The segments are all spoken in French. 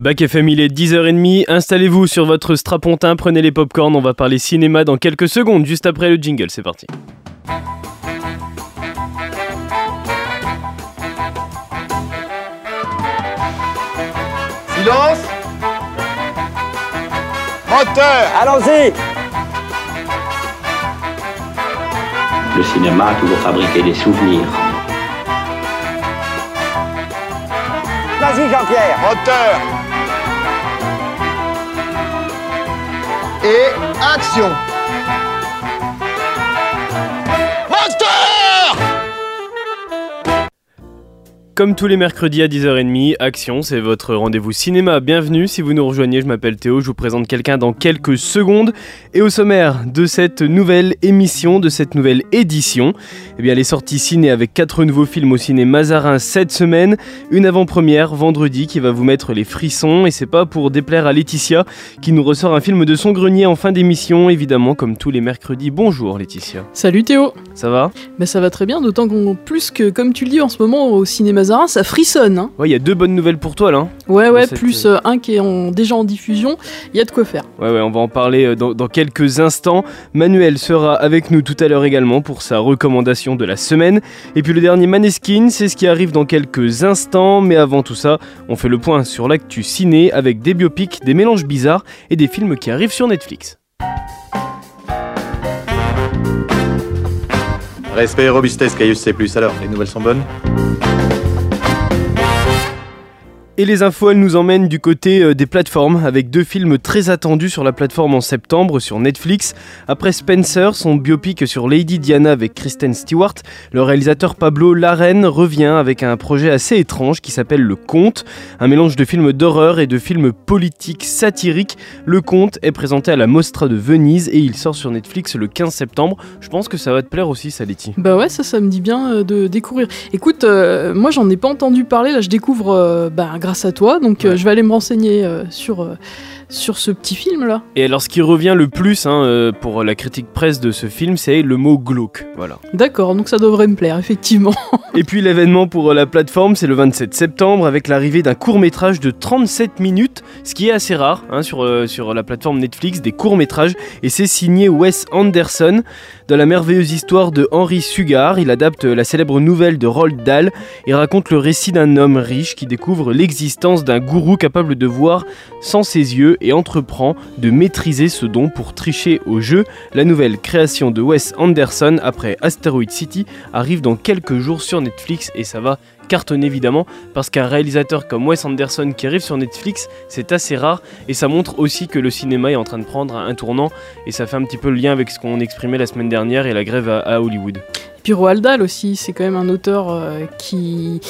Bac FM, il est 10h30. Installez-vous sur votre strapontin, prenez les popcorns. On va parler cinéma dans quelques secondes, juste après le jingle. C'est parti. Silence Moteur Allons-y Le cinéma a toujours fabriqué des souvenirs. Vas-y Jean-Pierre Moteur Et action Comme tous les mercredis à 10h30, Action, c'est votre rendez-vous cinéma. Bienvenue, si vous nous rejoignez, je m'appelle Théo, je vous présente quelqu'un dans quelques secondes. Et au sommaire de cette nouvelle émission, de cette nouvelle édition, eh bien les sorties ciné avec quatre nouveaux films au ciné Mazarin cette semaine. Une avant-première vendredi qui va vous mettre les frissons. Et c'est pas pour déplaire à Laetitia qui nous ressort un film de son grenier en fin d'émission, évidemment, comme tous les mercredis. Bonjour Laetitia. Salut Théo Ça va? Bah Ça va très bien, d'autant qu'on plus que, comme tu le dis en ce moment au cinéma Mazarin, ça frissonne. Hein. Ouais, il y a deux bonnes nouvelles pour toi là. hein. Ouais, ouais, cette- plus euh, un qui est en- déjà en diffusion, il y a de quoi faire. Ouais, ouais, on va en parler euh, dans, dans quelques instants. Manuel sera avec nous tout à l'heure également pour sa recommandation de la semaine. Et puis le dernier Maneskin, c'est ce qui arrive dans quelques instants. Mais avant tout ça, on fait le point sur l'actu ciné avec des biopics, des mélanges bizarres et des films qui arrivent sur Netflix. Respect et robustesse, Caius C+. Alors, les nouvelles sont bonnes? Et les infos, elles nous emmènent du côté euh, des plateformes, avec deux films très attendus sur la plateforme en septembre sur Netflix. Après Spencer, son biopic sur Lady Diana avec Kristen Stewart, le réalisateur Pablo Larraine revient avec un projet assez étrange qui s'appelle Le Conte, un mélange de films d'horreur et de films politiques satiriques. Le Conte est présenté à la Mostra de Venise et il sort sur Netflix le 15 septembre. Je pense que ça va te plaire aussi, ça, Letty. Bah ouais, ça, ça me dit bien euh, de découvrir. Écoute, euh, moi j'en ai pas entendu parler, là je découvre bah, grâce à toi, donc euh, Ouais. je vais aller me renseigner euh, sur, euh, sur ce petit film là. Et alors, ce qui revient le plus hein, euh, pour la critique presse de ce film, c'est le mot glauque. Voilà. D'accord, donc ça devrait me plaire, effectivement. Et puis l'événement pour la plateforme, c'est le 27 septembre avec l'arrivée d'un court métrage de 37 minutes, ce qui est assez rare hein, sur, euh, sur la plateforme Netflix, des courts métrages, et c'est signé Wes Anderson. Dans la merveilleuse histoire de Henry Sugar, il adapte la célèbre nouvelle de Roald Dahl et raconte le récit d'un homme riche qui découvre l'existence d'un gourou capable de voir sans ses yeux et entreprend de maîtriser ce don pour tricher au jeu. La nouvelle création de Wes Anderson après Asteroid City arrive dans quelques jours sur Netflix et ça va cartonner évidemment parce qu'un réalisateur comme Wes Anderson qui arrive sur Netflix c'est assez rare et ça montre aussi que le cinéma est en train de prendre un tournant et ça fait un petit peu le lien avec ce qu'on exprimait la semaine dernière et la grève à, Hollywood. Puis Roald aussi, c'est quand même un auteur euh, qui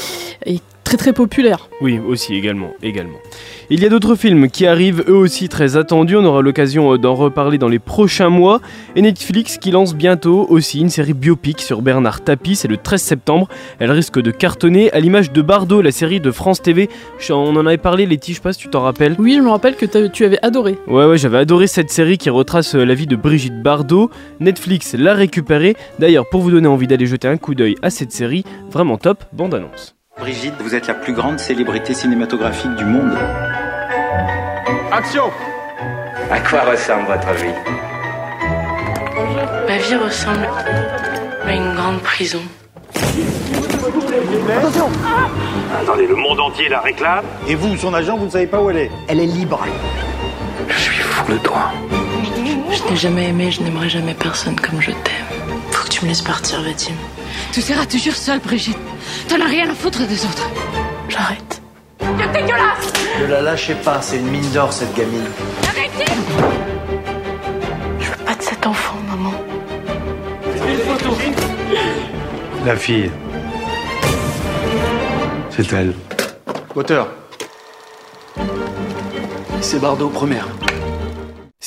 est très très populaire. Oui, aussi, également, également. Il y a d'autres films qui arrivent eux aussi très attendus, on aura l'occasion euh, d'en reparler dans les prochains mois. Et Netflix qui lance bientôt aussi une série biopic sur Bernard Tapie, c'est le 13 septembre. Elle risque de cartonner à l'image de Bardo, la série de France TV. On en avait parlé, Letty, je sais pas si tu t'en rappelles. Oui, je me rappelle que tu avais adoré. Ouais, ouais, j'avais adoré cette série qui retrace euh, la vie de Brigitte Bardot. Netflix l'a récupérée. D'ailleurs, pour vous donner envie d'aller jeter un coup d'œil à cette série, vraiment top, bande annonce. Brigitte, vous êtes la plus grande célébrité cinématographique du monde. Action À quoi ressemble votre vie? Ma vie ressemble à une grande prison. Attendez, le monde entier la réclame Et vous, son agent, vous ne savez pas où elle est Elle est libre. Je suis fou de toi. Je n'ai jamais aimé, je n'aimerai jamais personne comme je t'aime. Faut que tu me laisses partir, Vadim. Tu seras toujours seule, Brigitte. T'en as rien à foutre des autres. J'arrête. Ne la lâchez pas, c'est une mine d'or cette gamine. Je veux pas de cet enfant, maman. La fille. C'est elle. Moteur C'est Bardo première.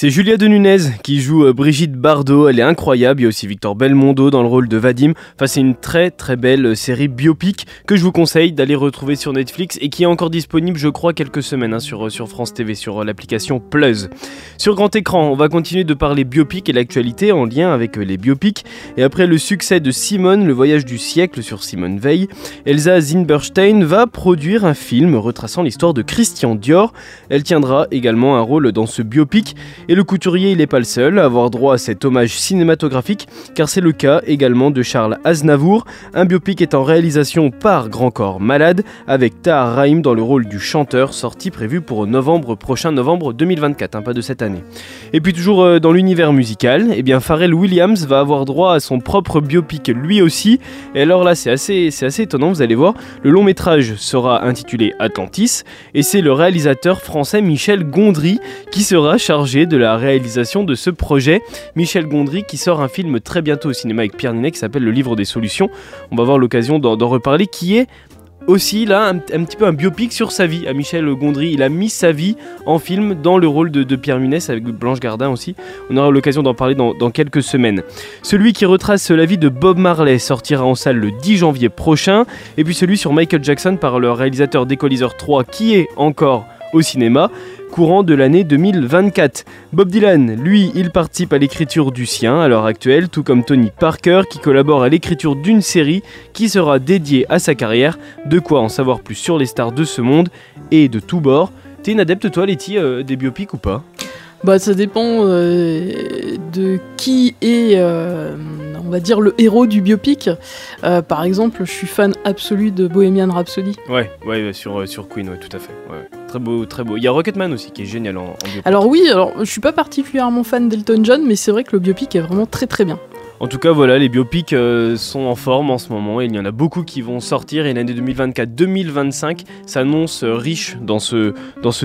C'est Julia de Nunez qui joue euh, Brigitte Bardot, elle est incroyable, il y a aussi Victor Belmondo dans le rôle de Vadim. Enfin, c'est une très très belle euh, série biopic que je vous conseille d'aller retrouver sur Netflix et qui est encore disponible, je crois, quelques semaines hein, sur, euh, sur France TV, sur l'application Plus. Sur grand écran, on va continuer de parler biopic et l'actualité en lien avec les biopics. Et après le succès de Simone, le voyage du siècle sur Simone Veil, Elsa Zinberstein va produire un film retraçant l'histoire de Christian Dior. Elle tiendra également un rôle dans ce biopic et le couturier, il n'est pas le seul à avoir droit à cet hommage cinématographique, car c'est le cas également de Charles Aznavour. Un biopic est en réalisation par Grand Corps Malade, avec Tahar Rahim dans le rôle du chanteur, sorti prévu pour novembre prochain, novembre 2024, hein, pas de cette année. Et puis toujours euh, dans l'univers musical, eh bien Pharrell Williams va avoir droit à son propre biopic lui aussi. Et alors là, c'est assez, assez étonnant, vous allez voir. Le long métrage sera intitulé Atlantis, et c'est le réalisateur français Michel Gondry qui sera chargé de la réalisation de ce projet. Michel Gondry qui sort un film très bientôt au cinéma avec Pierre Ninet qui s'appelle Le Livre des Solutions. On va avoir l'occasion d'en reparler, qui est aussi là un, petit peu un biopic sur sa vie à Michel Gondry. Il a mis sa vie en film dans le rôle de, Pierre Munès avec Blanche Gardin aussi. On aura l'occasion d'en parler dans, dans, quelques semaines. Celui qui retrace la vie de Bob Marley sortira en salle le 10 janvier prochain. Et puis celui sur Michael Jackson par le réalisateur d'Equalizer 3 qui est encore au cinéma courant de l'année 2024. Bob Dylan, lui, il participe à l'écriture du sien à l'heure actuelle, tout comme Tony Parker qui collabore à l'écriture d'une série qui sera dédiée à sa carrière. De quoi en savoir plus sur les stars de ce monde et de tous bords. T'es une adepte toi, Letty, euh, des biopics ou pas? Bah, ça dépend euh, de qui est, euh, on va dire, le héros du biopic. par exemple, je suis fan absolu de Bohemian Rhapsody. Ouais, ouais, sur, sur Queen, ouais, tout à fait. Ouais. Très beau, très beau. Il y a Rocketman aussi qui est génial en, en biopic. Alors oui, alors je suis pas particulièrement fan d'Elton John, mais c'est vrai que le biopic est vraiment très très bien. En tout cas, voilà, les biopics euh, sont en forme en ce moment il y en a beaucoup qui vont sortir et l'année 2024-2025 s'annonce euh, riche dans ce,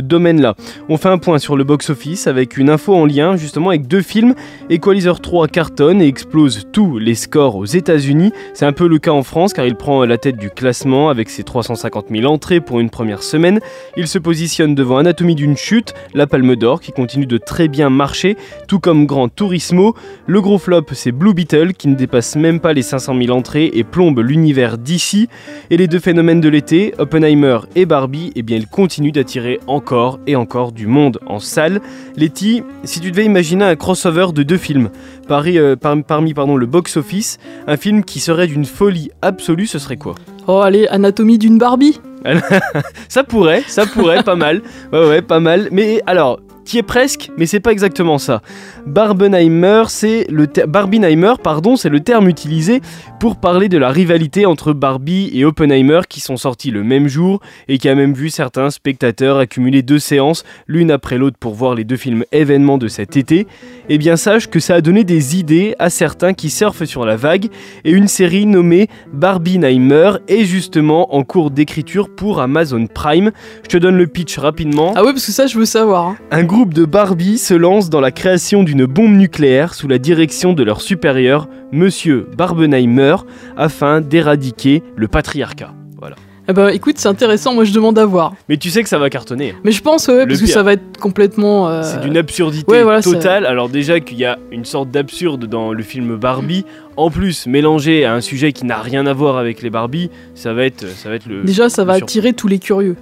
domaine-là. On fait un point sur le box-office avec une info en lien justement avec deux films. Equalizer 3 cartonne et explose tous les scores aux États-Unis. C'est un peu le cas en France car il prend la tête du classement avec ses 350 000 entrées pour une première semaine. Il se positionne devant Anatomie d'une chute, La Palme d'Or qui continue de très bien marcher, tout comme Grand Turismo. Le gros flop, c'est Blue Qui ne dépasse même pas les 500 000 entrées et plombe l'univers d'ici. Et les deux phénomènes de l'été, Oppenheimer et Barbie, eh bien ils continuent d'attirer encore et encore du monde en salle. Letty, si tu devais imaginer un crossover de deux films, euh, parmi pardon, le box-office, un film qui serait d'une folie absolue, ce serait quoi? Oh allez, Anatomie d'une Barbie ça pourrait, ça pourrait, pas mal. Ouais, ouais, pas mal. Mais alors, qui est presque, mais c'est pas exactement ça. Barbenheimer, c'est le Barbenheimer, pardon, c'est le terme utilisé pour parler de la rivalité entre Barbie et Oppenheimer qui sont sortis le même jour et qui a même vu certains spectateurs accumuler deux séances l'une après l'autre pour voir les deux films événements de cet été. Eh bien sache que ça a donné des idées à certains qui surfent sur la vague et une série nommée Barbenheimer est justement en cours d'écriture pour Amazon Prime. Je te donne le pitch rapidement. Ah ouais parce que ça je veux savoir. Hein. Un groupe de Barbie se lance dans la création d'une bombe nucléaire sous la direction de leur supérieur, Monsieur Barbenheimer, afin d'éradiquer le patriarcat. Voilà. Eh bah écoute, c'est intéressant, moi je demande à voir. Mais tu sais que ça va cartonner. Mais je pense, ouais, parce que ça va être complètement. Euh, c'est d'une absurdité totale. Alors, déjà qu'il y a une sorte d'absurde dans le film Barbie, en plus, mélangé à un sujet qui n'a rien à voir avec les Barbie, ça va être, ça va être le. Déjà, ça va attirer tous les curieux.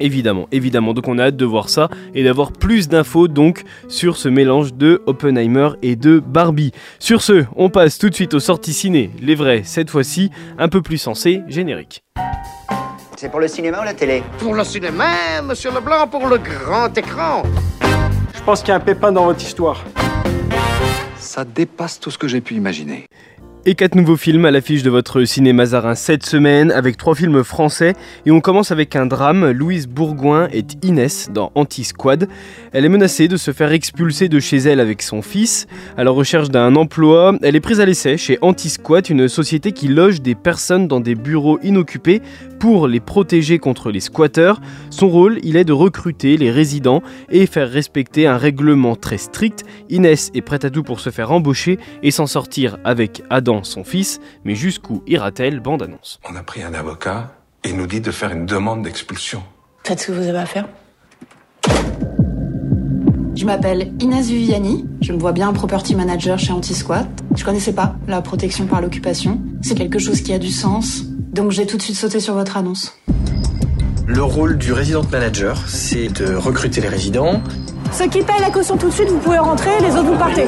Évidemment, évidemment. Donc on a hâte de voir ça et d'avoir plus d'infos donc sur ce mélange de Oppenheimer et de Barbie. Sur ce, on passe tout de suite aux sorties ciné, les vrais, cette fois-ci un peu plus sensé, générique. C'est pour le cinéma ou la télé? Pour le cinéma, monsieur Leblanc, pour le grand écran. Je pense qu'il y a un pépin dans votre histoire. Ça dépasse tout ce que j'ai pu imaginer. Et quatre nouveaux films à l'affiche de votre cinéma Zarin cette semaine, avec trois films français. Et on commence avec un drame. Louise Bourgoin est Inès dans Anti-Squad. Elle est menacée de se faire expulser de chez elle avec son fils. À la recherche d'un emploi, elle est prise à l'essai chez Anti-Squad, une société qui loge des personnes dans des bureaux inoccupés pour les protéger contre les squatteurs. Son rôle, il est de recruter les résidents et faire respecter un règlement très strict. Inès est prête à tout pour se faire embaucher et s'en sortir avec Adam son fils, mais jusqu'où ira-t-elle Bande annonce. On a pris un avocat et nous dit de faire une demande d'expulsion. Faites ce que vous avez à faire. Je m'appelle Inès Viviani, je me vois bien property manager chez Antisquat. Je connaissais pas la protection par l'occupation. C'est quelque chose qui a du sens, donc j'ai tout de suite sauté sur votre annonce. Le rôle du resident manager, c'est de recruter les résidents, ceux qui payent la caution tout de suite, vous pouvez rentrer, les autres vous partez.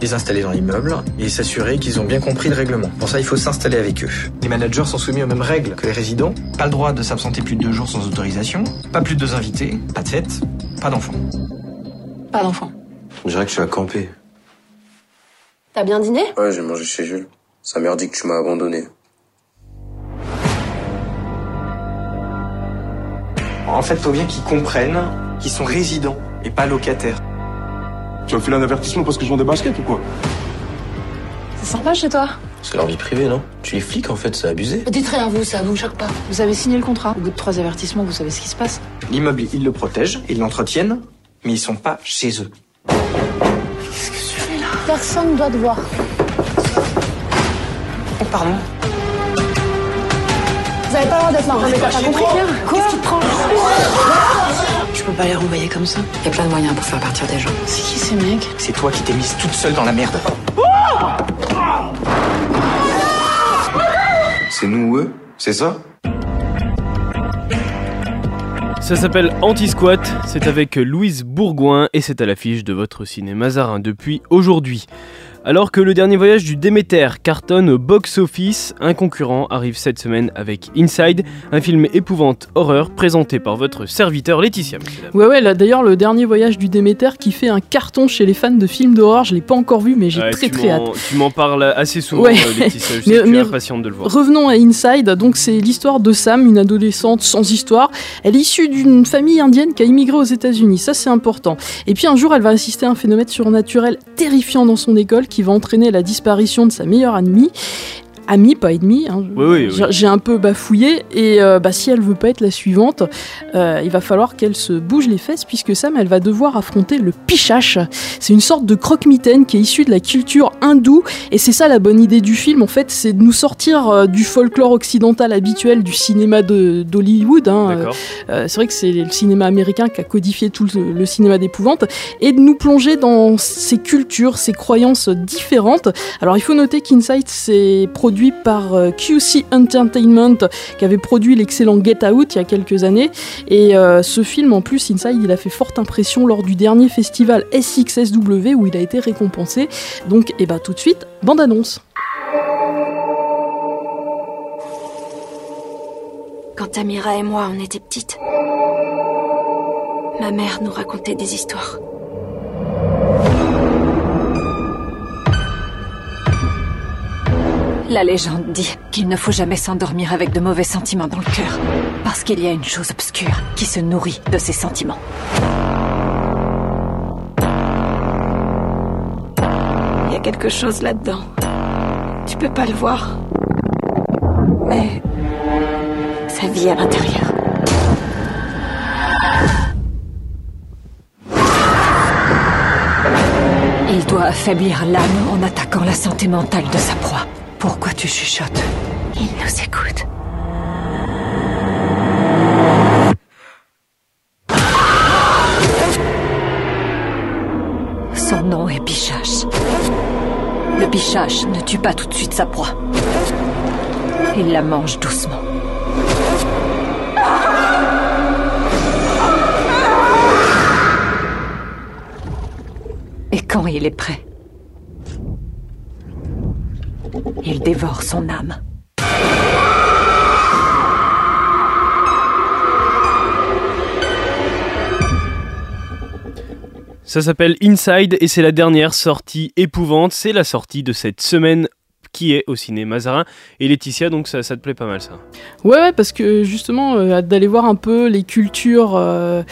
Les installer dans l'immeuble et s'assurer qu'ils ont bien compris le règlement. Pour ça, il faut s'installer avec eux. Les managers sont soumis aux mêmes règles que les résidents. Pas le droit de s'absenter plus de deux jours sans autorisation, pas plus de deux invités, pas de fête, pas d'enfants. Pas d'enfants. On dirait que tu as campé. T'as bien dîné? Ouais, j'ai mangé chez Jules. Sa mère dit que tu m'as abandonné. En fait, faut bien qu'ils comprennent qu'ils sont résidents et pas locataires. Tu as fait un avertissement parce que je vends des baskets ou quoi? C'est sympa chez toi C'est leur vie privée, non? Tu es flic en fait, c'est abusé. Dites rien, vous, ça vous choque pas. Vous avez signé le contrat. Au bout de trois avertissements, vous savez ce qui se passe. L'immeuble, ils le protègent, ils l'entretiennent, mais ils sont pas chez eux. Qu'est-ce que tu fais là? Personne doit te voir. Oh, pardon. Vous avez pas le droit d'être là. Mais t'as pas compris, Claire Qu'est-ce qui te prend? Peux pas les renvoyer comme ça. Il y a plein de moyens pour faire partir des gens. C'est qui ces mecs C'est toi qui t'es mise toute seule dans la merde. C'est nous ou eux C'est ça Ça s'appelle Anti-Squat, c'est avec Louise Bourgoin et c'est à l'affiche de votre ciné Mazarin depuis aujourd'hui. Alors que le dernier voyage du Déméter cartonne au box-office, un concurrent arrive cette semaine avec Inside, un film épouvante horreur présenté par votre serviteur Laetitia. Ouais, ouais, là d'ailleurs, le dernier voyage du Déméter qui fait un carton chez les fans de films d'horreur, je l'ai pas encore vu, mais j'ai Ouais, très très hâte. Tu m'en parles assez souvent, Ouais. euh, Laetitia, je Mais- mais impatiente de le voir. Revenons à Inside, donc c'est l'histoire de Sam, une adolescente sans histoire. Elle est issue d'une famille indienne qui a immigré aux États-Unis, ça c'est important. Et puis un jour, elle va assister à un phénomène surnaturel terrifiant dans son école qui va entraîner la disparition de sa meilleure amie. Amie, pas ennemie, hein. Oui, oui, oui. J'ai- un peu bafouillé. Et euh, bah, si elle veut pas être la suivante, euh, il va falloir qu'elle se bouge les fesses, puisque Sam, elle va devoir affronter le pichache. C'est une sorte de croque-mitaine qui est issue de la culture hindoue, et c'est ça la bonne idée du film, en fait, c'est de nous sortir euh, du folklore occidental habituel du cinéma d'Hollywood. hein. C'est vrai que c'est le cinéma américain qui a codifié tout le, le cinéma d'épouvante, et de nous plonger dans ces cultures, ces croyances différentes. Alors il faut noter qu'Insight c'est produit par euh, QC Entertainment, qui avait produit l'excellent Get Out il y a quelques années, et euh, ce film en plus, Inside, il a fait forte impression lors du dernier festival SXSW où il a été récompensé. Donc, et bah tout de suite, bande annonce. Quand Amira et moi, on était petites, ma mère nous racontait des histoires. La légende dit qu'il ne faut jamais s'endormir avec de mauvais sentiments dans le cœur, parce qu'il y a une chose obscure qui se nourrit de ces sentiments. Il y a quelque chose là-dedans. Tu peux pas le voir. Mais ça vit à l'intérieur. Il doit affaiblir l'âme en attaquant la santé mentale de sa proie. Pourquoi tu chuchotes Il nous écoute. Son nom est Pichache. Le Pichache ne tue pas tout de suite sa proie. Il la mange doucement. Et quand il est prêt, il dévore son âme. Ça s'appelle Inside et c'est la dernière sortie épouvante. C'est la sortie de cette semaine qui est au ciné Mazarin. Et Laetitia, donc ça, ça te plaît pas mal ça? Ouais, ouais, parce que justement, euh, d'aller voir un peu les cultures euh, euh,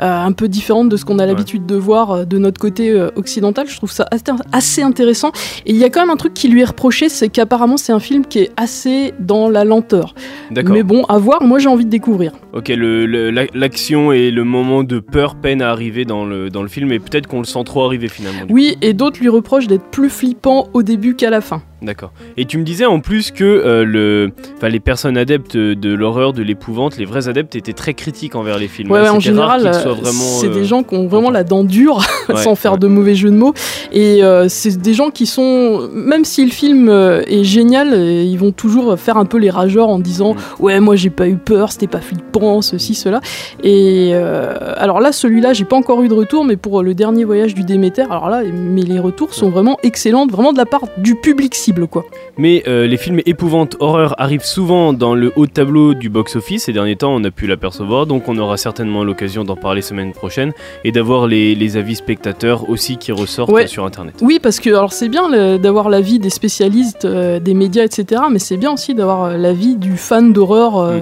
un peu différentes de ce qu'on a l'habitude de voir euh, de notre côté euh, occidental, je trouve ça assez, intéressant. Et il y a quand même un truc qui lui est reproché, c'est qu'apparemment c'est un film qui est assez dans la lenteur. D'accord. Mais bon, à voir, moi j'ai envie de découvrir. Ok, le- le- la- l'action et le moment de peur peinent à arriver dans le, dans le film et peut-être qu'on le sent trop arriver finalement. Oui, et d'autres lui reprochent d'être plus flippant au début qu'à la fin. D'accord. Et tu me disais en plus que euh, le, les personnes adeptes de l'horreur, de l'épouvante, les vrais adeptes étaient très critiques envers les films. Ouais, hein. en général, soient vraiment. C'est euh, des gens qui ont vraiment la dent dure, sans faire de mauvais jeu de mots. Et euh, c'est des gens qui sont, même si le film euh, est génial, euh, ils vont toujours faire un peu les rageurs en disant Mm. ouais moi j'ai pas eu peur, c'était pas flippant, ceci cela. Et euh, alors là celui-là j'ai pas encore eu de retour, mais pour le dernier voyage du Déméter, alors là mais les retours sont vraiment excellents, vraiment de la part du public cible quoi. Mais euh, les films épouvantes horreur arrivent souvent dans le haut de tableau du box-office. Ces derniers temps, on a pu l'apercevoir, donc on aura certainement l'occasion d'en parler semaine prochaine et d'avoir les, les avis spectateurs aussi qui ressortent Ouais. sur Internet. Oui, parce que alors c'est bien d'avoir l'avis des spécialistes, euh, des médias, etc. Mais c'est bien aussi d'avoir euh, l'avis du fan d'horreur euh,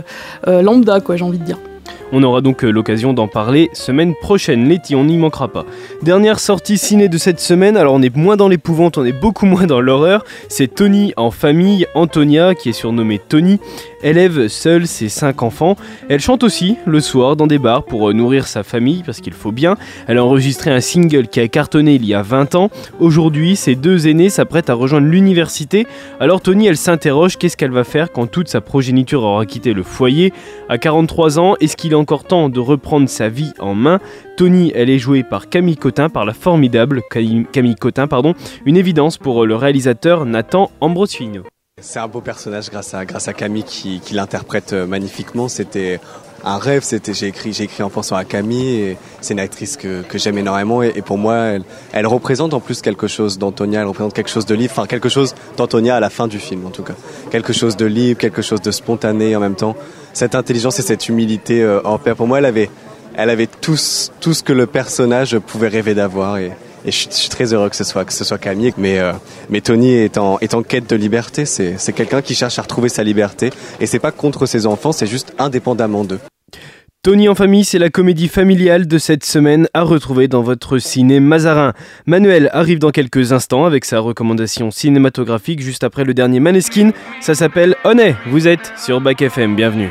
euh, lambda, quoi, j'ai envie de dire. On aura donc euh, l'occasion d'en parler semaine prochaine. Letty, on n'y manquera pas. Dernière sortie ciné de cette semaine, alors on est moins dans l'épouvante, on est beaucoup moins dans l'horreur. C'est Tony en famille, Antonia, qui est surnommée Tony, élève seule ses cinq enfants. Elle chante aussi le soir dans des bars pour euh, nourrir sa famille, parce qu'il faut bien. Elle a enregistré un single qui a cartonné il y a 20 ans. Aujourd'hui, ses deux aînés s'apprêtent à rejoindre l'université. Alors Tony, elle s'interroge, qu'est-ce qu'elle va faire quand toute sa progéniture aura quitté le foyer? À 43 ans, est-ce qu'il est encore temps de reprendre sa vie en main? Tony, elle est jouée par Camille Cotin, par la formidable Camille Camille Cotin, pardon. Une évidence pour euh, le réalisateur Nathan Ambrosino. C'est un beau personnage grâce à, grâce à Camille qui, qui l'interprète euh, magnifiquement. C'était un rêve. C'était, j'ai écrit, j'ai écrit en pensant à Camille c'est une actrice que, que j'aime énormément et, pour moi, elle, elle représente en plus quelque chose d'Antonia. Elle représente quelque chose de libre, enfin quelque chose d'Antonia à la fin du film en tout cas. Quelque chose de libre, quelque chose de spontané en même temps. Cette intelligence et cette humilité euh, en paix. Pour moi, elle avait, elle avait tout, tout ce que le personnage pouvait rêver d'avoir et, et je, suis- très heureux que ce soit que ce soit Camille, mais euh, mais Tony est en est en quête de liberté. C'est c'est quelqu'un qui cherche à retrouver sa liberté et c'est pas contre ses enfants, c'est juste indépendamment d'eux. Tony en famille, c'est la comédie familiale de cette semaine à retrouver dans votre ciné Mazarin. Manuel arrive dans quelques instants avec sa recommandation cinématographique juste après le dernier Maneskin. Ça s'appelle On est. Vous êtes sur Bac FM. Bienvenue.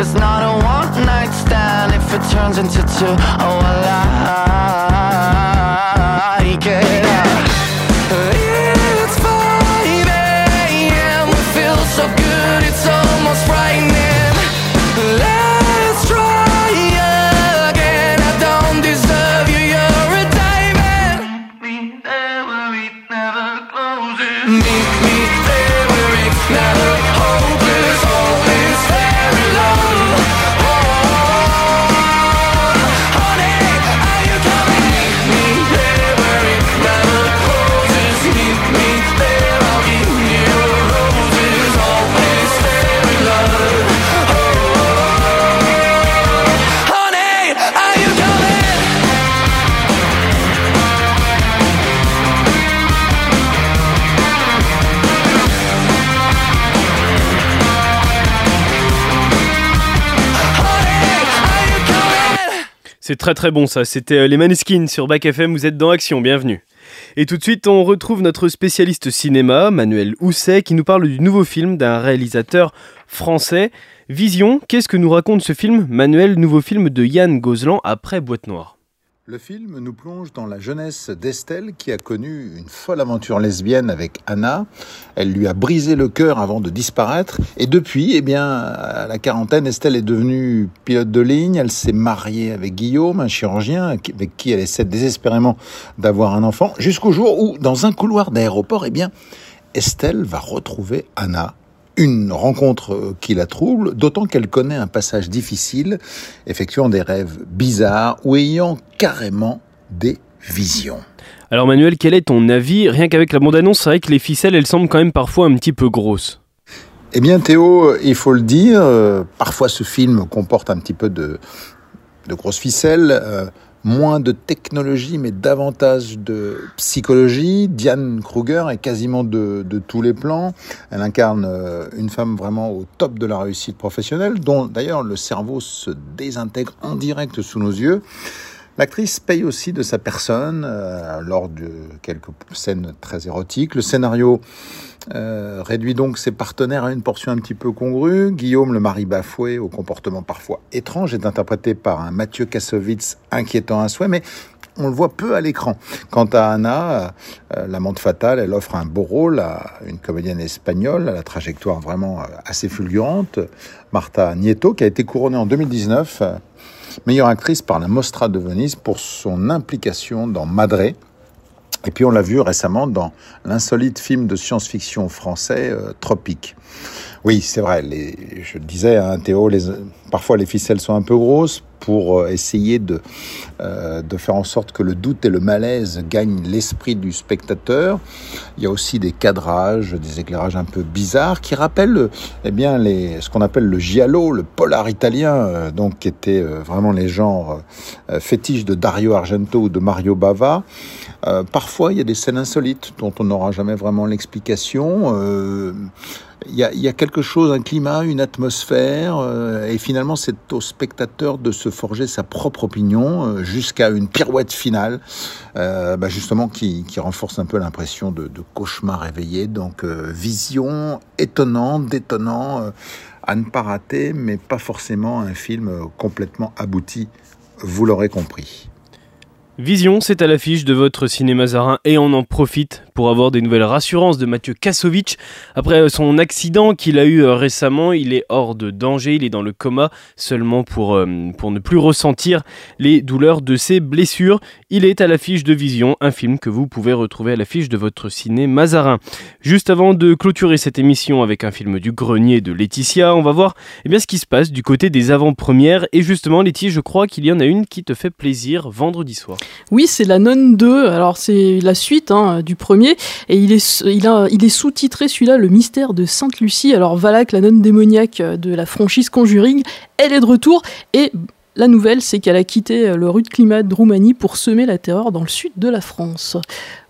It's not a one night stand if it turns into two. Oh, I like très très bon ça. C'était euh, les Maneskin sur Bac FM. Vous êtes dans Action. Bienvenue. Et tout de suite, on retrouve notre spécialiste cinéma, Manuel Housset, qui nous parle du nouveau film d'un réalisateur français. Vision, qu'est-ce que nous raconte ce film Manuel, nouveau film de Yann Gozlan après Boîte Noire. Le film nous plonge dans la jeunesse d'Estelle qui a connu une folle aventure lesbienne avec Anna. Elle lui a brisé le cœur avant de disparaître. Et depuis, eh bien, à la quarantaine, Estelle est devenue pilote de ligne. Elle s'est mariée avec Guillaume, un chirurgien avec qui elle essaie désespérément d'avoir un enfant. Jusqu'au jour où, dans un couloir d'aéroport, eh bien, Estelle va retrouver Anna une rencontre qui la trouble, d'autant qu'elle connaît un passage difficile, effectuant des rêves bizarres ou ayant carrément des visions. Alors Manuel, quel est ton avis? Rien qu'avec la bande-annonce, c'est vrai que les ficelles, elles semblent quand même parfois un petit peu grosses. Eh bien Théo, il faut le dire, euh, parfois ce film comporte un petit peu de, de grosses ficelles. Moins de technologie, mais davantage de psychologie. Diane Kruger est quasiment de, de tous les plans. Elle incarne euh, une femme vraiment au top de la réussite professionnelle, dont d'ailleurs le cerveau se désintègre en direct sous nos yeux. L'actrice paye aussi de sa personne euh, lors de quelques scènes très érotiques. Le scénario euh, réduit donc ses partenaires à une portion un petit peu congrue. Guillaume, le mari bafoué, au comportement parfois étrange, est interprété par un Mathieu Kassovitz inquiétant à souhait, mais on le voit peu à l'écran. Quant à Anna, euh, l'amante fatale, elle offre un beau rôle à une comédienne espagnole à la trajectoire vraiment assez fulgurante, Marta Nieto, qui a été couronnée en 2019 euh, meilleure actrice par la Mostra de Venise pour son implication dans Madré, et puis on l'a vu récemment dans l'insolite film de science-fiction français euh, Tropique. Oui, c'est vrai, je le disais, hein, Théo, parfois les ficelles sont un peu grosses pour euh, essayer de, euh, de faire en sorte que le doute et le malaise gagnent l'esprit du spectateur. Il y a aussi des cadrages, des éclairages un peu bizarres qui rappellent eh bien, les, ce qu'on appelle le giallo, le polar italien, euh, donc qui était euh, vraiment les genres fétiches de Dario Argento ou de Mario Bava. Parfois, il y a des scènes insolites dont on n'aura jamais vraiment l'explication. Il y, a, quelque chose, un climat, une atmosphère, euh, et finalement c'est au spectateur de se forger sa propre opinion euh, jusqu'à une pirouette finale, euh, bah justement qui, renforce un peu l'impression de, de, cauchemar réveillé. Donc vision étonnante, détonnant, à ne pas rater, mais pas forcément un film complètement abouti, vous l'aurez compris. Vision, c'est à l'affiche de votre cinéma zarin et on en profite pour avoir des nouvelles rassurances de Mathieu Kassovitch. Après son accident qu'il a eu récemment, il est hors de danger, il est dans le coma seulement pour, euh, pour ne plus ressentir les douleurs de ses blessures. Il est à l'affiche de Vision, un film que vous pouvez retrouver à l'affiche de votre ciné mazarin. Juste avant de clôturer cette émission avec un film du grenier de Laetitia, on va voir eh bien, ce qui se passe du côté des avant-premières. Et justement, Laetitia, je crois qu'il y en a une qui te fait plaisir vendredi soir. Oui, c'est la Nonne 2. Alors c'est la suite hein, du premier et il est il a il est sous-titré celui-là le mystère de Sainte Lucie. Alors Valak, la nonne démoniaque de la franchise Conjuring, elle est de retour et la nouvelle, c'est qu'elle a quitté le rude climat de Roumanie pour semer la terreur dans le sud de la France.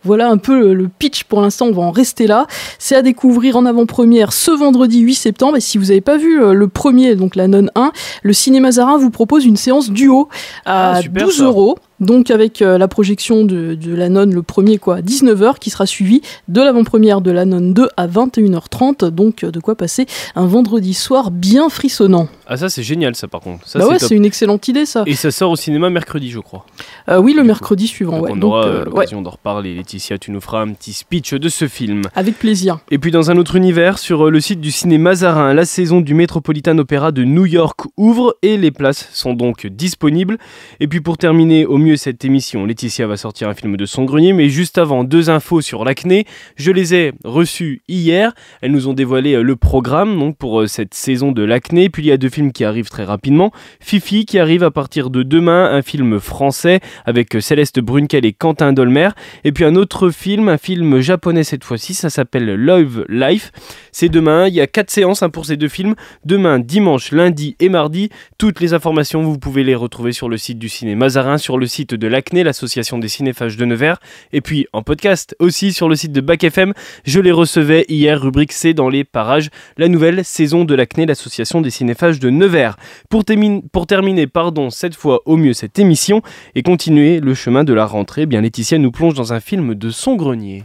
Voilà un peu le pitch pour l'instant, on va en rester là. C'est à découvrir en avant-première ce vendredi 8 septembre. Et si vous n'avez pas vu le premier, donc la Nonne 1, le Cinéma Zarin vous propose une séance duo à ah, super, 12 euros. Donc avec euh, la projection de, de, la nonne, le premier quoi, à 19h, qui sera suivi de l'avant-première de la nonne 2 à 21h30. Donc euh, de quoi passer un vendredi soir bien frissonnant. Ah ça c'est génial ça par contre. Ça, bah ouais c'est une excellente idée ça. Et ça sort au cinéma mercredi je crois. Euh, oui le mercredi coup. suivant. Donc ouais. on aura euh, l'occasion ouais. d'en reparler. Laetitia tu nous feras un petit speech de ce film. Avec plaisir. Et puis dans un autre univers, sur le site du cinéma Mazarin, la saison du Metropolitan Opera de New York ouvre et les places sont donc disponibles. Et puis pour terminer au mieux cette émission, Laetitia va sortir un film de son grenier, mais juste avant, deux infos sur l'acné. Je les ai reçues hier. Elles nous ont dévoilé le programme pour cette saison de l'acné. Puis il y a deux films qui arrivent très rapidement. Fifi qui arrive à partir de demain, un film français avec Céleste Brunkel et Quentin Dolmer. Et puis un autre film, un film japonais cette fois-ci, ça s'appelle Love Life. C'est demain. Il y a quatre séances hein, pour ces deux films. Demain, dimanche, lundi et mardi. Toutes les informations, vous pouvez les retrouver sur le site du cinéma Mazarin, sur le site site de l'ACNE, l'association des cinéphages de Nevers, et puis en podcast aussi sur le site de Bac FM. Je les recevais hier, rubrique C dans les parages, la nouvelle saison de l'ACNE, l'association des cinéphages de Nevers. Pour, pour terminer, pardon, cette fois au mieux cette émission et continuer le chemin de la rentrée, bien Laetitia nous plonge dans un film de son grenier.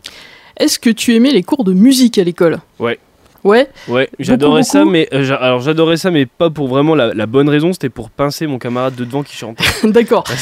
Est-ce que tu aimais les cours de musique à l'école? Ouais. Ouais. Ouais, j'adorais ça, mais euh, j'a- alors j'adorais ça, mais pas pour vraiment la, la bonne raison. C'était pour pincer mon camarade de devant qui chantait. D'accord.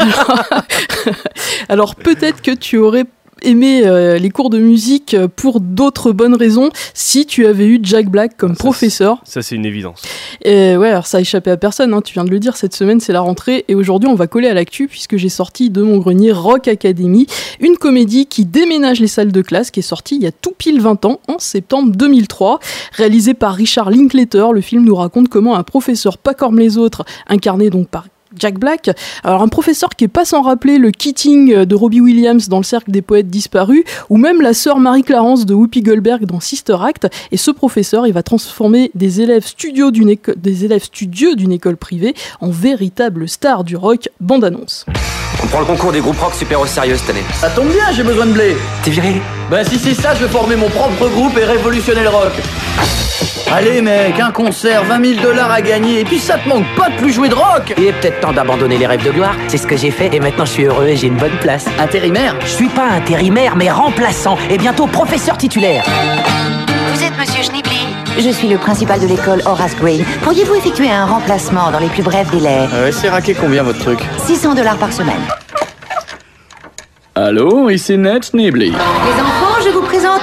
Alors peut-être que tu aurais aimé euh, les cours de musique pour d'autres bonnes raisons si tu avais eu Jack Black comme professeur. Ça, c'est une évidence. Et ouais, alors ça a échappé à personne, hein, tu viens de le dire, cette semaine c'est la rentrée et aujourd'hui on va coller à l'actu puisque j'ai sorti de mon grenier Rock Academy, une comédie qui déménage les salles de classe qui est sortie il y a tout pile 20 ans, en septembre 2003. Réalisé par Richard Linklater, le film nous raconte comment un professeur pas comme les autres, incarné donc par Jack Black. Alors un professeur qui est pas sans rappeler le Keating de Robbie Williams dans le cercle des poètes disparus, ou même la sœur Marie-Clarence de Whoopi Goldberg dans Sister Act. Et ce professeur, il va transformer des élèves des élèves studieux d'une école privée en véritables stars du rock. Bande annonce. On prend le concours des groupes rock super au sérieux cette année. Ça tombe bien, j'ai besoin de blé. T'es viré Bah si c'est ça, je vais former mon propre groupe et révolutionner le rock. Allez mec, un concert, 20 000 dollars à gagner, et puis ça te manque pas de plus jouer de rock Il est peut-être temps d'abandonner les rêves de gloire. C'est ce que j'ai fait et maintenant je suis heureux et j'ai une bonne place. Intérimaire Je suis pas intérimaire mais remplaçant et bientôt professeur titulaire. Vous êtes Monsieur Schneebly Je suis le principal de l'école Horace Green. Pourriez-vous effectuer un remplacement dans les plus brefs délais Ouais, c'est raqué combien votre truc 600 dollars par semaine. Allô, ici Ned Schneebly. Les enfants,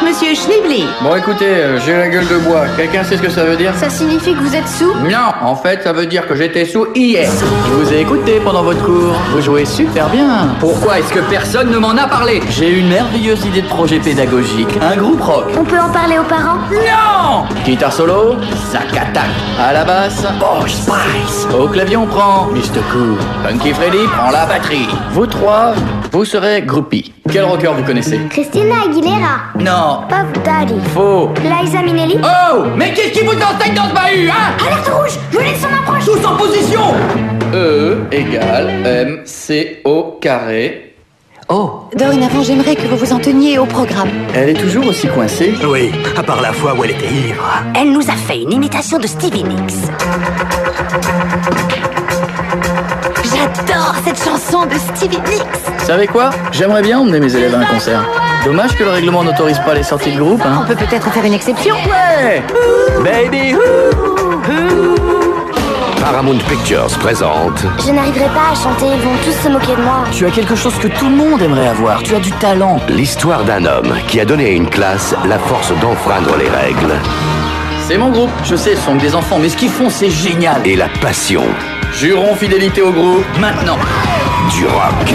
Monsieur Schneebly. Bon écoutez, euh, j'ai la gueule de bois. Quelqu'un sait ce que ça veut dire Ça signifie que vous êtes sous Non, en fait, ça veut dire que j'étais sous hier. Je vous ai écouté pendant votre cours. Vous jouez super bien. Pourquoi est-ce que personne ne m'en a parlé J'ai une merveilleuse idée de projet pédagogique. Un groupe rock. On peut en parler aux parents Non Guitare solo, sac attaque. À la basse, Boy Spice. Au clavier, on prend Mr. Cool. Funky Freddy prend la batterie. Vous trois, vous serez groupies. Quel rocker vous connaissez Christina Aguilera. Non. Puff Daddy. Faux. Liza Minnelli. Oh Mais qu'est-ce qui vous enseigne dans ce bahut, hein Alerte rouge Venez s'en approche Tous en position E égale M C O carré. Oh, Dorénavant, j'aimerais que vous vous en teniez au programme. Elle est toujours aussi coincée oui, à part la fois où elle était ivre. Elle nous a fait une imitation de Stevie Nicks. J'adore cette chanson de Stevie Nicks. Vous savez quoi? J'aimerais bien emmener mes élèves à un concert. Dommage que le règlement n'autorise pas les sorties de groupe, On hein. peut peut-être faire une exception. Ouais Baby Paramount Pictures présente Je n'arriverai pas à chanter, ils vont tous se moquer de moi. Tu as quelque chose que tout le monde aimerait avoir. Tu as du talent. l'histoire d'un homme qui a donné à une classe la force d'enfreindre les règles C'est mon groupe. Je sais, ce sont que des enfants, mais ce qu'ils font, c'est génial. et la passion Jurons fidélité au groupe, maintenant. du rock.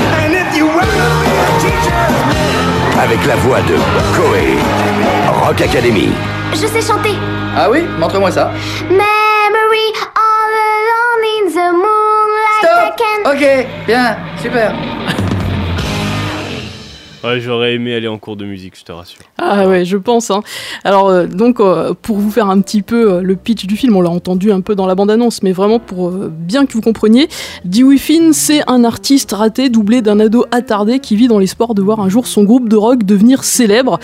Avec la voix de Koé, Rock Academy. Je sais chanter. Ah oui? Montre-moi ça. Memory all alone in the moonlight. I can... Ok, bien, super. Ouais, j'aurais aimé aller en cours de musique, je te rassure. Ah ouais, je pense. hein. Alors euh, donc euh, pour vous faire un petit peu euh, le pitch du film, on l'a entendu un peu dans la bande-annonce, mais vraiment pour bien que vous compreniez, Dewey Finn, c'est un artiste raté doublé d'un ado attardé qui vit dans l'espoir de voir un jour son groupe de rock devenir célèbre.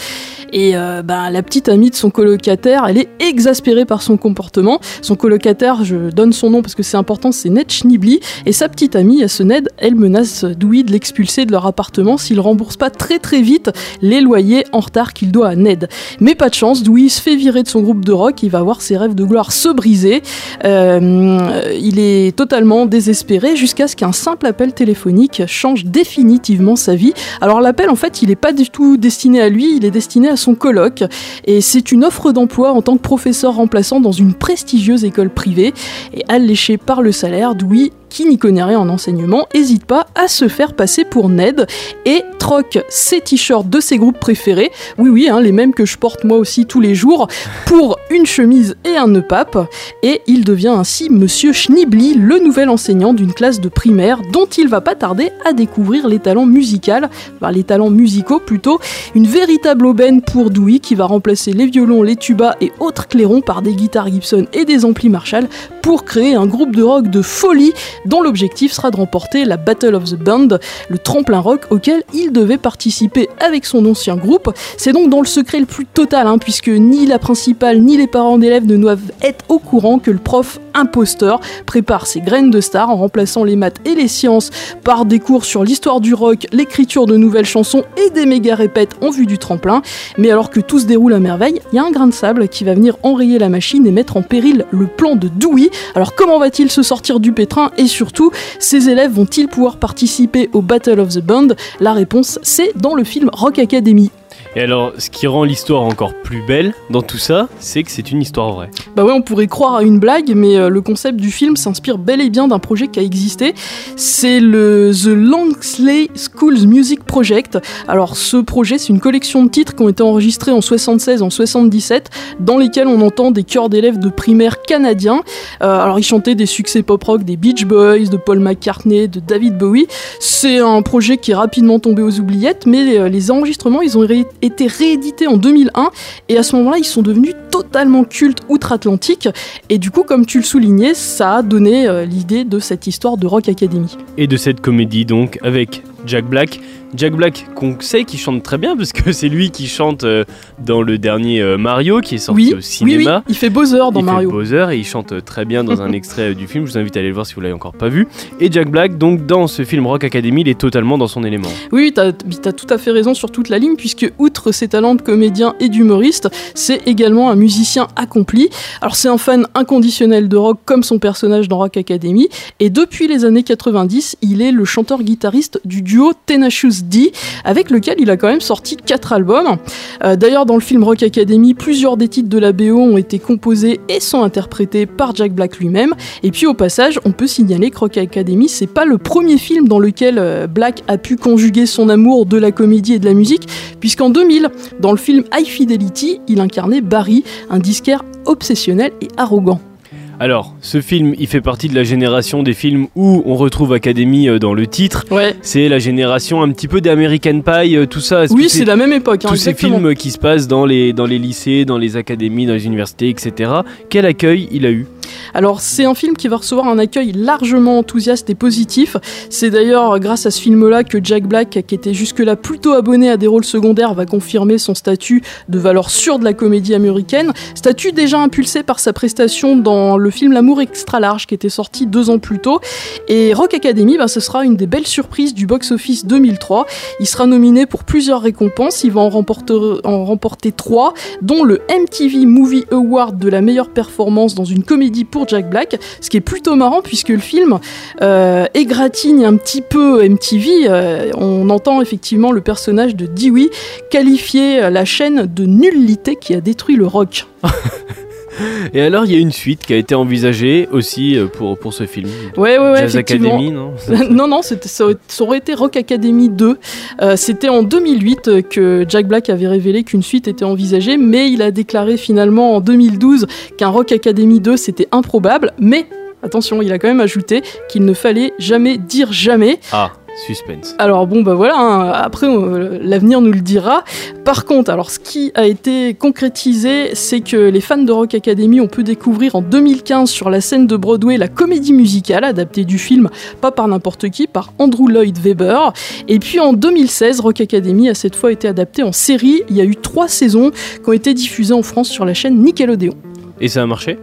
Et euh, bah, la petite amie de son colocataire, elle est exaspérée par son comportement. Son colocataire, je donne son nom parce que c'est important, c'est Ned Schneebly. Et sa petite amie, à ce Ned, elle menace Dewey de l'expulser de leur appartement s'il rembourse pas très très vite les loyers en retard qu'il doit à Ned. Mais pas de chance, Dewey se fait virer de son groupe de rock, il va voir ses rêves de gloire se briser. Euh, il est totalement désespéré jusqu'à ce qu'un simple appel téléphonique change définitivement sa vie. Alors l'appel, en fait, il n'est pas du tout destiné à lui, il est destiné à son coloc. Et c'est une offre d'emploi en tant que professeur remplaçant dans une prestigieuse école privée. Et alléché par le salaire, Dewey qui n'y connaît rien en enseignement, hésite pas à se faire passer pour Ned. Et troque ses t-shirts de ses groupes préférés, oui oui, hein, les mêmes que je porte moi aussi tous les jours, pour une chemise et un nœud pape, et il devient ainsi Monsieur Schneebly, le nouvel enseignant d'une classe de primaire dont il va pas tarder à découvrir les talents musicaux, enfin, les talents musicaux plutôt, une véritable aubaine pour Dewey qui va remplacer les violons, les tubas et autres clairons par des guitares Gibson et des amplis Marshall pour créer un groupe de rock de folie dont l'objectif sera de remporter la Battle of the Band, le tremplin rock auquel il devait participer avec son ancien groupe. C'est donc dans le secret le plus total, hein, puisque ni la principale ni les parents d'élèves ne doivent être au courant que le prof imposteur prépare ses graines de star en remplaçant les maths et les sciences par des cours sur l'histoire du rock, l'écriture de nouvelles chansons et des méga répètes en vue du tremplin. Mais alors que tout se déroule à merveille, il y a un grain de sable qui va venir enrayer la machine et mettre en péril le plan de Dewey. Alors comment va-t-il se sortir du pétrin et surtout, ses élèves vont-ils pouvoir participer au Battle of the Band? La réponse, c'est dans le film Rock Academy. Et alors, ce qui rend l'histoire encore plus belle dans tout ça, c'est que c'est une histoire vraie. Bah ouais, on pourrait croire à une blague, mais euh, le concept du film s'inspire bel et bien d'un projet qui a existé. C'est le The Langsley Schools Music Project. Alors, ce projet, c'est une collection de titres qui ont été enregistrés en 76, en 77, dans lesquels on entend des chœurs d'élèves de primaire canadiens. Euh, alors, ils chantaient des succès pop-rock des Beach Boys, de Paul McCartney, de David Bowie. C'est un projet qui est rapidement tombé aux oubliettes, mais euh, les enregistrements, ils ont ré- été réédités en 2001 et à ce moment-là ils sont devenus totalement cultes outre-Atlantique et du coup comme tu le soulignais ça a donné euh, l'idée de cette histoire de Rock Academy. Et de cette comédie donc avec Jack Black. Jack Black qu'on sait qu'il chante très bien parce que c'est lui qui chante euh, dans le dernier euh, Mario qui est sorti Oui, au oui, oui, cinéma. il fait Bowser dans il Mario. fait Bowser et il chante très bien dans un extrait euh, du film. Je vous invite à aller le voir si vous l'avez encore pas vu. Et Jack Black, donc dans ce film Rock Academy, il est totalement dans son élément. Oui, t'as as tout à fait raison sur toute la ligne, puisque outre ses talents de comédien et d'humoriste, c'est également un musicien accompli. Alors c'est un fan inconditionnel de rock comme son personnage dans Rock Academy, et depuis les années 90, il est le chanteur-guitariste du duo Tenacious Avec lequel il a quand même sorti quatre albums. Euh, D'ailleurs, dans le film Rock Academy, plusieurs des titres de la BO ont été composés et sont interprétés par Jack Black lui-même. Et puis au passage, on peut signaler que Rock Academy, c'est pas le premier film dans lequel euh, Black a pu conjuguer son amour de la comédie et de la musique, puisqu'en 2000, dans le film High Fidelity, il incarnait Barry, un disquaire obsessionnel et arrogant. Alors, ce film, il fait partie de la génération des films où on retrouve Academy euh, dans le titre. Ouais. C'est la génération un petit peu d'American Pie, euh, tout ça. Oui, c'est ces- la même époque. hein, Tous ces films qui se passent dans les, dans les lycées, dans les académies, dans les universités, etc. Quel accueil il a eu Alors c'est un film qui va recevoir un accueil largement enthousiaste et positif. C'est d'ailleurs grâce à ce film-là que Jack Black, qui était jusque-là plutôt abonné à des rôles secondaires, va confirmer son statut de valeur sûre de la comédie américaine. Statut déjà impulsé par sa prestation dans le film L'amour extra large qui était sorti deux ans plus tôt. Et Rock Academy, ben, ce sera une des belles surprises du box-office 2003. Il sera nominé pour plusieurs récompenses. Il va en remporter, en remporter trois, dont le MTV Movie Award de la meilleure performance dans une comédie pour Jack Black, ce qui est plutôt marrant puisque le film euh, égratigne un petit peu MTV. Euh, on entend effectivement le personnage de Dewey qualifier la chaîne de nullité qui a détruit le rock. Et alors, il y a une suite qui a été envisagée aussi euh, pour, pour ce film. Ouais, ouais, ouais, Jazz. Academy, non non, non, c'était- ça, aurait- ça aurait été Rock Academy 2. Euh, c'était en 2008 euh, que Jack Black avait révélé qu'une suite était envisagée, mais il a déclaré finalement en 2012 qu'un Rock Academy 2 c'était improbable. Mais attention, il a quand même ajouté qu'il ne fallait jamais dire jamais. Ah, suspense. Alors bon bah voilà, hein, après euh, l'avenir nous le dira. Par contre, alors ce qui a été concrétisé, c'est que les fans de Rock Academy ont pu découvrir en 2015 sur la scène de Broadway la comédie musicale adaptée du film, pas par n'importe qui, par Andrew Lloyd Webber. Et puis en 2016, Rock Academy a cette fois été adapté en série. Il y a eu trois saisons qui ont été diffusées en France sur la chaîne Nickelodeon. Et ça a marché?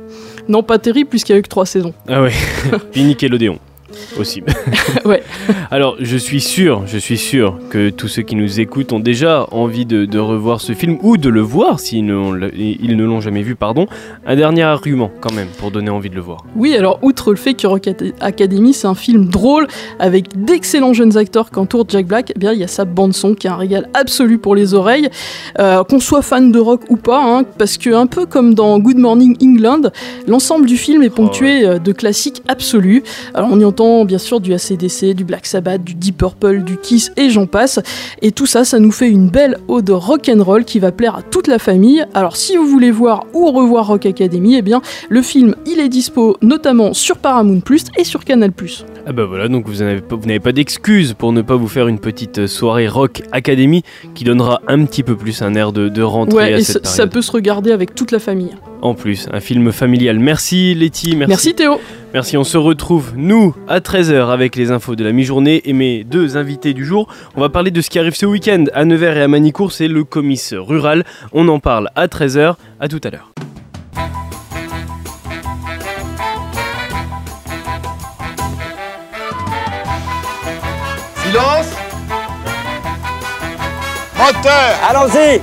Non, pas terrible puisqu'il y a eu que trois saisons. Ah ouais. Puis Nickelodeon aussi. ouais. Alors, je suis sûr, je suis sûr que tous ceux qui nous écoutent ont déjà envie de, de revoir ce film ou de le voir s'ils ne, l'ont- ils ne l'ont jamais vu, pardon. Un dernier argument quand même pour donner envie de le voir. Oui, alors outre le fait que Rock Academy, c'est un film drôle avec d'excellents jeunes acteurs qu'entoure Jack Black, eh bien il y a sa bande son qui est un régal absolu pour les oreilles, Euh, qu'on soit fan de rock ou pas, hein, parce que un peu comme dans Good Morning England, l'ensemble du film est ponctué euh, de classiques absolus. Alors on y entend bien sûr du ACDC, du Black Sabbath, du Deep Purple, du Kiss et j'en passe. Et tout ça, ça nous fait une belle ode rock and roll qui va plaire à toute la famille. Alors si vous voulez voir ou revoir Rock Academy, eh bien le film il est dispo notamment sur Paramount Plus et sur Canal Plus. Ah bah voilà, donc vous n'avez pas, pas d'excuses pour ne pas vous faire une petite soirée Rock Academy qui donnera un petit peu plus un air de, de rentrée Ouais, à et cette ça, ça peut se regarder avec toute la famille. En plus, un film familial. Merci Letty, merci. Merci Théo. Merci, on se retrouve, nous, à 13h avec les infos de la mi-journée et mes deux invités du jour. On va parler de ce qui arrive ce week-end à Nevers et à Manicourt, c'est le comice rural. On en parle à 13h, à tout à l'heure. Moteur. Allons-y.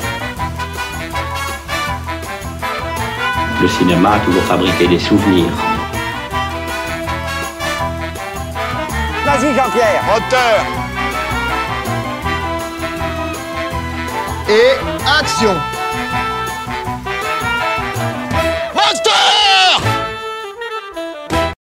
Le cinéma a toujours fabriqué des souvenirs. Vas-y Jean-Pierre. Moteur. Et action